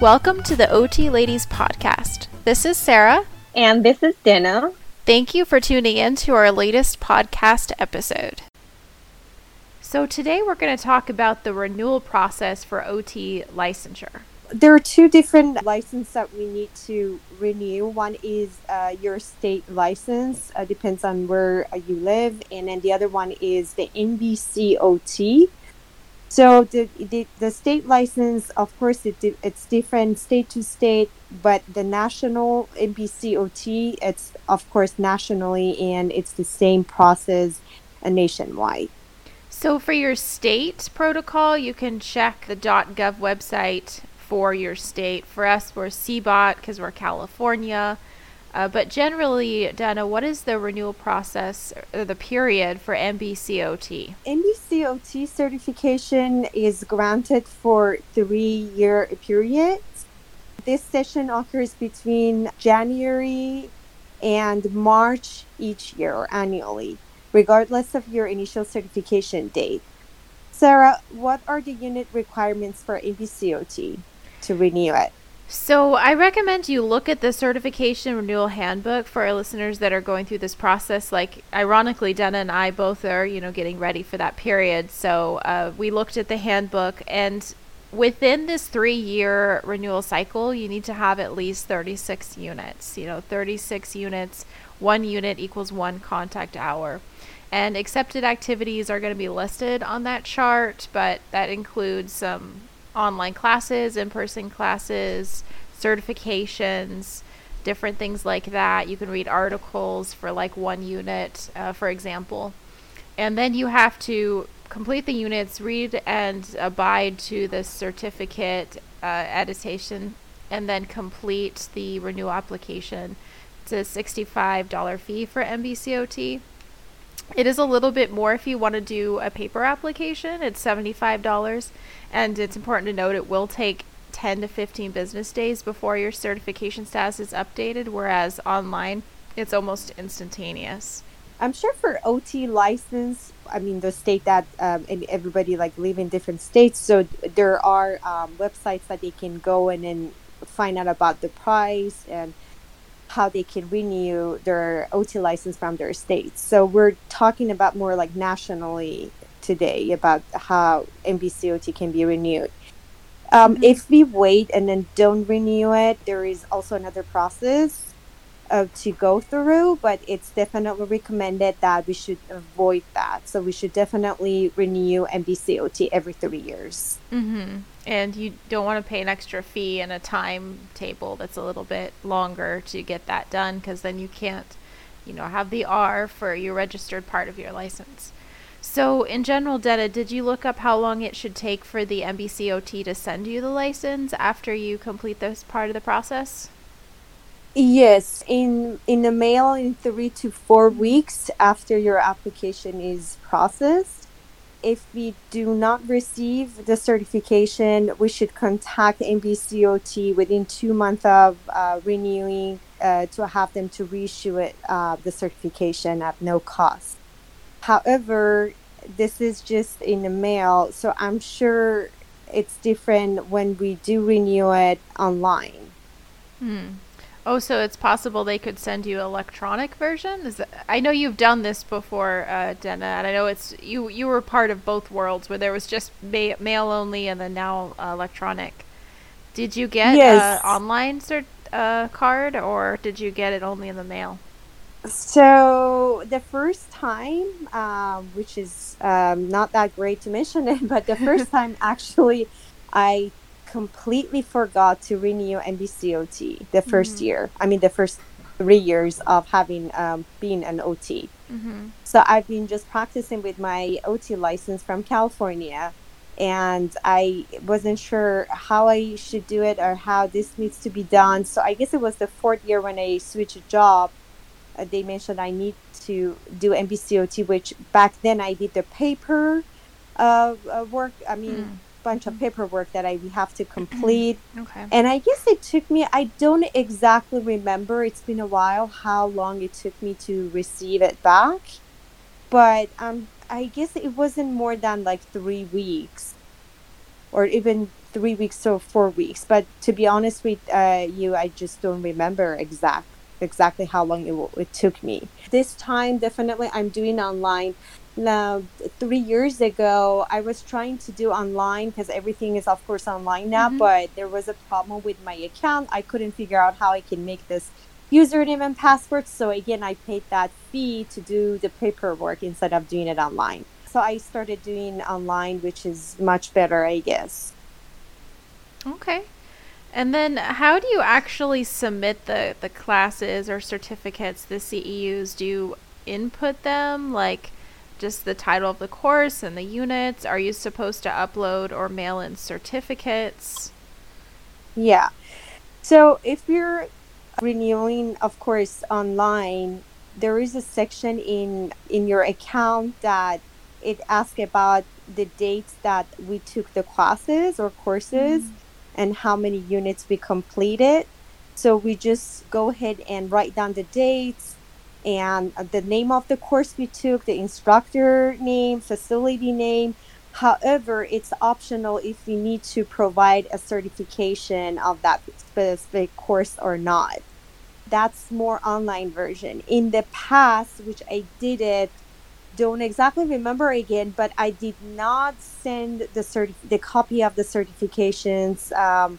Welcome to the OT Ladies Podcast. This is Sarah. And this is Dena. Thank you for tuning in to our latest podcast episode. So, today we're going to talk about the renewal process for OT licensure. There are two different licenses that we need to renew. One is uh, your state license, uh, depends on where uh, you live, and then the other one is the NBCOT. So the, the, the state license, of course, it, it's different state to state, but the national NBCOT, it's of course nationally, and it's the same process nationwide. So for your state protocol, you can check the .gov website for your state. For us, we're CBOT because we're California. Uh, but generally, Dena, what is the renewal process or the period for NBCOT? NBCOT certification is granted for three-year period. This session occurs between January and March each year or annually, regardless of your initial certification date. Sarah, what are the unit requirements for NBCOT to renew it? So, I recommend you look at the certification renewal handbook for our listeners that are going through this process. Like, ironically, Dena and I both are, you know, getting ready for that period. So, uh, we looked at the handbook, and within this three year renewal cycle, you need to have at least 36 units. You know, 36 units, one unit equals one contact hour. And accepted activities are going to be listed on that chart, but that includes some online classes, in person classes, certifications, different things like that. You can read articles for like one unit, uh, for example. And then you have to complete the units, read and abide to the certificate uh, attestation, and then complete the renewal application. It's a $65 fee for NBCOT. It is a little bit more if you want to do a paper application. It's $75. And it's important to note it will take 10 to 15 business days before your certification status is updated, whereas online it's almost instantaneous. I'm sure for OT license, I mean the state that um, everybody like live in different states, so there are um, websites that they can go and then find out about the price and how they can renew their OT license from their states. So we're talking about more like nationally today about how NBCOT can be renewed. Um, mm-hmm. If we wait and then don't renew it, there is also another process uh, to go through, but it's definitely recommended that we should avoid that. So we should definitely renew NBCOT every three years. Mm-hmm. And you don't want to pay an extra fee and a timetable that's a little bit longer to get that done because then you can't, you know, have the R for your registered part of your license. So, in general, Dena, did you look up how long it should take for the NBCOT to send you the license after you complete this part of the process? Yes, in in the mail in three to four weeks after your application is processed. If we do not receive the certification, we should contact NBCOT within two months of uh, renewing uh, to have them to reissue it uh, the certification at no cost. However, this is just in the mail, so I'm sure it's different when we do renew it online. Hmm. Oh, so it's possible they could send you electronic version. Is that, I know you've done this before, uh, Dena, and I know it's you. You were part of both worlds where there was just ma- mail only, and then now uh, electronic. Did you get yes. online cert uh, card, or did you get it only in the mail? So the first time, um, which is um, not that great to mention it, but the first time actually, I completely forgot to renew NBCOT the 1st mm-hmm. year. I mean, the first three years of having um, been an OT. Mm-hmm. So I've been just practicing with my OT license from California, and I wasn't sure how I should do it or how this needs to be done. So I guess it was the fourth year when I switched job uh, they mentioned I need to do NBCOT, which back then I did the paper uh, uh work. I mean, mm. Bunch of paperwork that I have to complete. okay. And I guess it took me. I don't exactly remember. It's been a while how long it took me to receive it back, but um, I guess it wasn't more than like three weeks, or even three weeks or four weeks. But to be honest with uh, you, I just don't remember exact exactly how long it, it took me. This time, definitely, I'm doing online. Now, three years ago, I was trying to do online because everything is, of course, online now. Mhm. But there was a problem with my account. I couldn't figure out how I can make this username and password. So again, I paid that fee to do the paperwork instead of doing it online. So I started doing online, which is much better, I guess. Okay. And then how do you actually submit the, the classes or certificates, the CEUs? Do you input them like just the title of the course and the units? Are you supposed to upload or mail in certificates? Yeah. So if you're renewing, of course, online, there is a section in in your account that it asks about the dates that we took the classes or courses mm-hmm. and how many units we completed. So we just go ahead and write down the dates and the name of the course we took, the instructor name, facility name. However, it's optional if we need to provide a certification of that specific course or not. That's more online version. In the past, which I did it, don't exactly remember again, but I did not send the certi- the copy of the certifications. Um,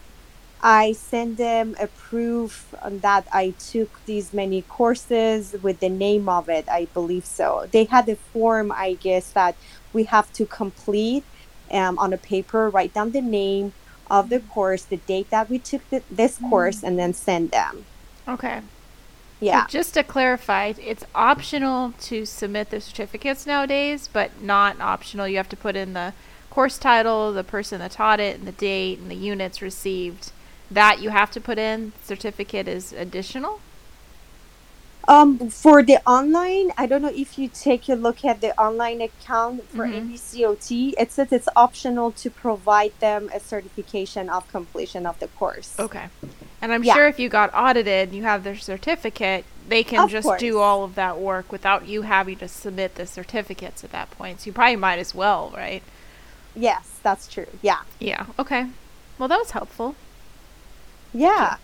I send them a proof that I took these many courses with the name of it. I believe so. They had a form, I guess, that we have to complete um, on a paper, write down the name of the course, the date that we took the, this course, and then send them. Okay. Yeah. So just to clarify, it's optional to submit the certificates nowadays, but not optional. You have to put in the course title, the person that taught it, and the date, and the units received. That you have to put in. Certificate is additional. Um, for the online, I don't know if you take a look at the online account for Mhm. NBCOT. It says it's optional to provide them a certification of completion of the course. Okay. And I'm Yeah. sure if you got audited you have their certificate, they can Of just course. do all of that work without you having to submit the certificates at that point. So you probably might as well, right? Yes, that's true. Yeah. Yeah. Okay. Well, that was helpful. Yeah.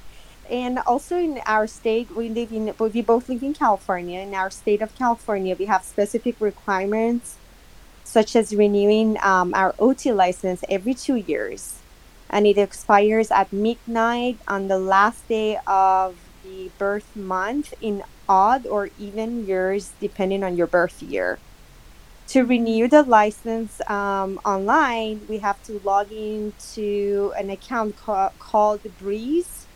And also in our state, we live in, we both live in California. In our state of California, we have specific requirements, such as renewing um, our OT license every two years. And it expires at midnight on the last day of the birth month in odd or even years, depending on your birth year. To renew the license um, online, we have to log into an account ca- called Breeze,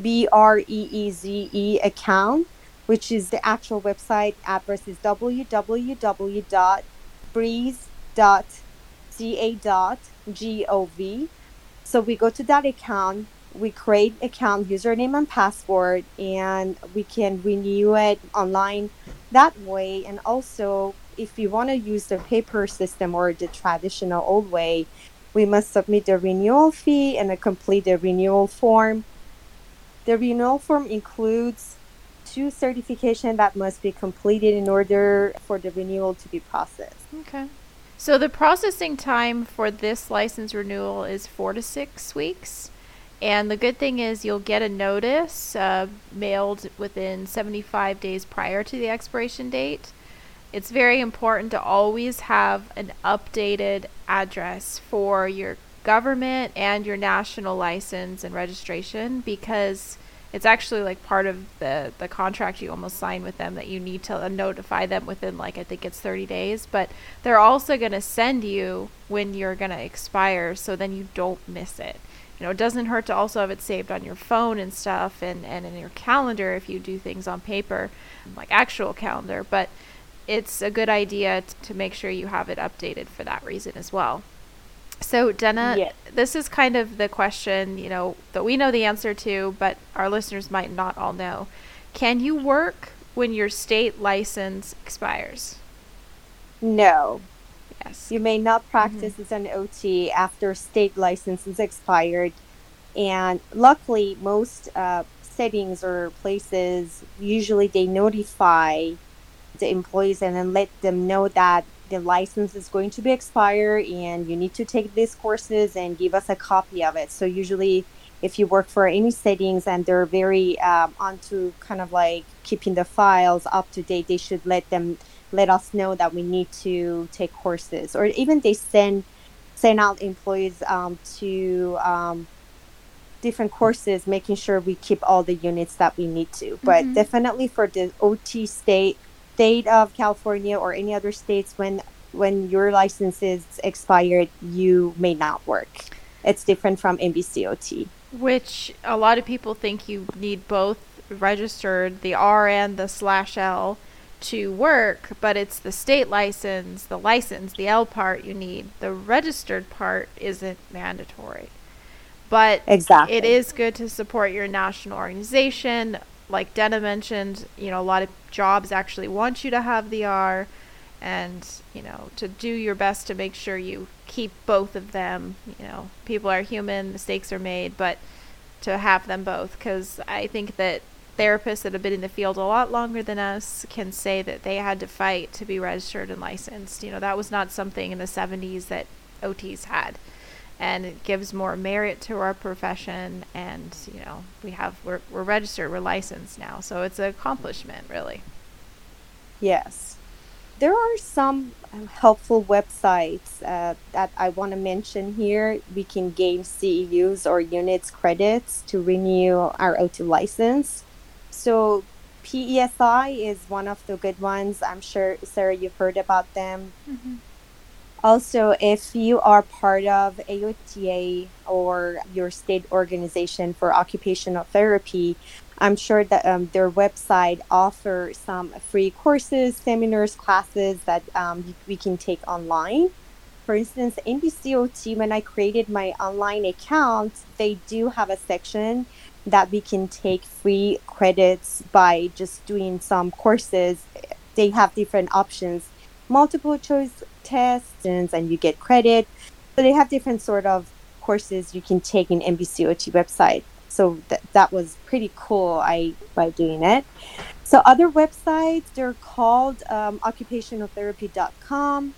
B R E E Z E account, which is the actual website address is www.breeze.ca.gov. So we go to that account, we create account username and password, and we can renew it online that way. And also, if you want to use the paper system or the traditional old way, we must submit the renewal fee and complete the renewal form. The renewal form includes two certification that must be completed in order for the renewal to be processed. Okay. So the processing time for this license renewal is four to six weeks. And the good thing is you'll get a notice uh, mailed within 75 days prior to the expiration date. It's very important to always have an updated address for your government and your national license and registration because it's actually like part of the the contract you almost sign with them that you need to uh, notify them within like I think it's 30 days. But they're also going to send you when you're going to expire so then you don't miss it. You know it doesn't hurt to also have it saved on your phone and stuff and and in your calendar if you do things on paper like actual calendar. But it's a good idea t- to make sure you have it updated for that reason as well so, Dena, Yes. this is kind of the question, you know, that we know the answer to, but our listeners might not all know. Can you work when your state license expires? No, Yes. you may not practice as an OT after state license is expired. And luckily, most uh, settings or places usually they notify the employees and then let them know that the license is going to be expired and you need to take these courses and give us a copy of it. So usually if you work for any settings and they're very um, onto kind of like keeping the files up to date, they should let them let us know that we need to take courses or even they send send out employees um, to um, different courses making sure we keep all the units that we need to but Mhm. definitely for the ot state state of california or any other states when when your license is expired you may not work it's different from nbcot Which a lot of people think you need both registered, the R and the slash L, to work, but it's the state license, the license, the L part you need. The registered part isn't mandatory. But exactly it is good to support your national organization. Like Dena mentioned, you know, a lot of jobs actually want you to have the R and, you know, to do your best to make sure you keep both of them. You know, people are human, mistakes are made, but to have them both because I think that therapists that have been in the field a lot longer than us can say that they had to fight to be registered and licensed. You know, that was not something in the 70s that OTs had and it gives more merit to our profession and you know we have we're, we're registered we're licensed now so it's an accomplishment really Yes. There are some um, helpful websites uh, that I want to mention here. We can gain CEUs or units credits to renew our OT license. So, PESI is one of the good ones. I'm sure, Sarah, you've heard about them. Also, if you are part of AOTA or your state organization for occupational therapy, I'm sure that um, their website offers some free courses, seminars, classes that um, we can take online. For instance, in NBCOT, when I created my online account, they do have a section that we can take free credits by just doing some courses. They have different options, multiple choice tests, and you get credit. So they have different sort of courses you can take in NBCOT website. So th- that was pretty cool. I by doing it. So other websites they're called um, occupationaltherapy.com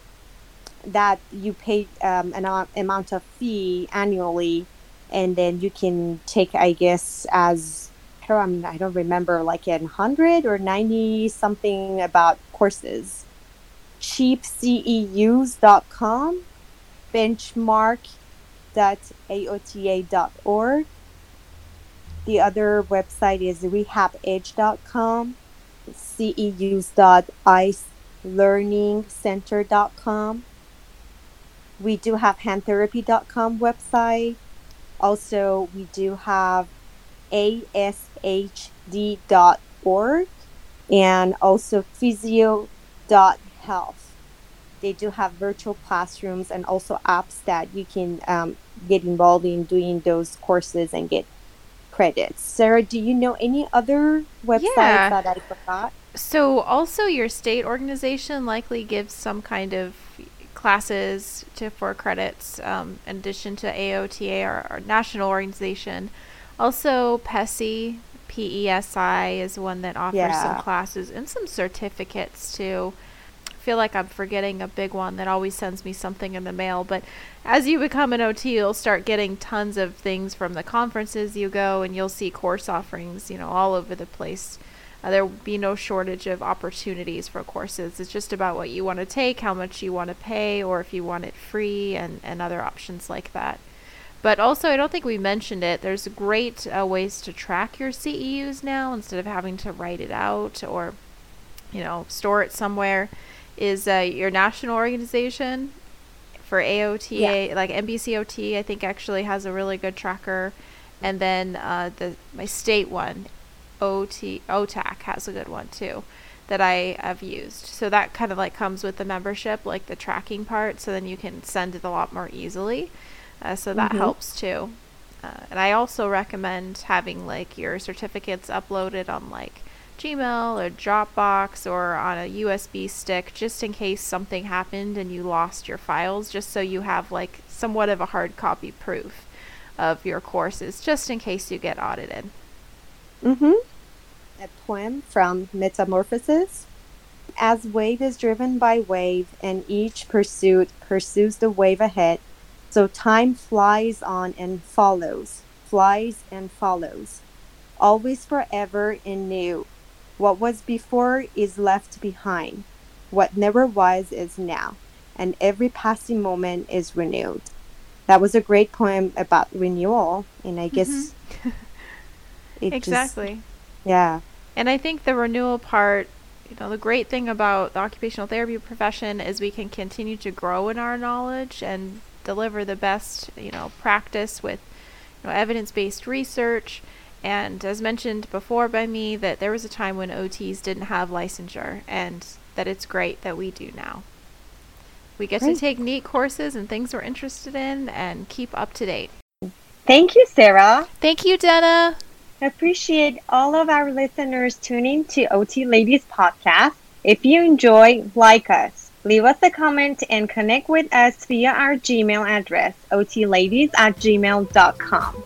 that you pay um, an a- amount of fee annually, and then you can take I guess as I don't remember like an hundred or ninety something about courses. Cheapceus.com, benchmark.aota.org. The other website is rehabedge.com, ceus.icelearningcenter.com. We do have handtherapy.com website. Also, we do have asht.org and also physio.health. They do have virtual classrooms and also apps that you can um, get involved in doing those courses and get credits. Sarah, do you know any other websites Yeah. that I forgot? so also your state organization likely gives some kind of classes to for credits um, in addition to aota our, our national organization also pesi pesi is one that offers Yeah. some classes and some certificates too feel like I'm forgetting a big one that always sends me something in the mail. But as you become an OT, you'll start getting tons of things from the conferences you go, and you'll see course offerings, you know, all over the place. Uh, there will be no shortage of opportunities for courses. It's just about what you want to take, how much you want to pay, or if you want it free, and, and other options like that. But also, I don't think we mentioned it. There's great uh, ways to track your CEUs now instead of having to write it out or, you know, store it somewhere. Is uh, your national organization for AOTA, like NBCOT, I think actually has a really good tracker, and then uh, the my state one, OT OTAC has a good one too, that I have used. So that kind of like comes with the membership, like the tracking part. So then you can send it a lot more easily. Uh, so that Mhm. helps too. Uh, and I also recommend having like your certificates uploaded on like Gmail or Dropbox or on a USB stick just in case something happened and you lost your files, just so you have like somewhat of a hard copy proof of your courses, just in case you get audited. Mm-hmm. A poem from Metamorphosis. as wave is driven by wave, and each pursuit pursues the wave ahead, so time flies on and follows, flies and follows, always forever and new. What was before is left behind. What never was is now, and every passing moment is renewed. That was a great poem about renewal, and I guess Mhm. it just- exactly. yeah. And I think the renewal part, you know, the great thing about the occupational therapy profession is we can continue to grow in our knowledge and deliver the best, you know, practice with you know, evidence-based research. And as mentioned before by me, that there was a time when OTs didn't have licensure, and that it's great that we do now. We get to take neat courses and things we're interested in and keep up to date. Thank you, Sarah. Thank you, Dena. Appreciate all of our listeners tuning to OT Ladies podcast. If you enjoy, like us. Leave us a comment and connect with us via our Gmail address, otladies at gmail.com.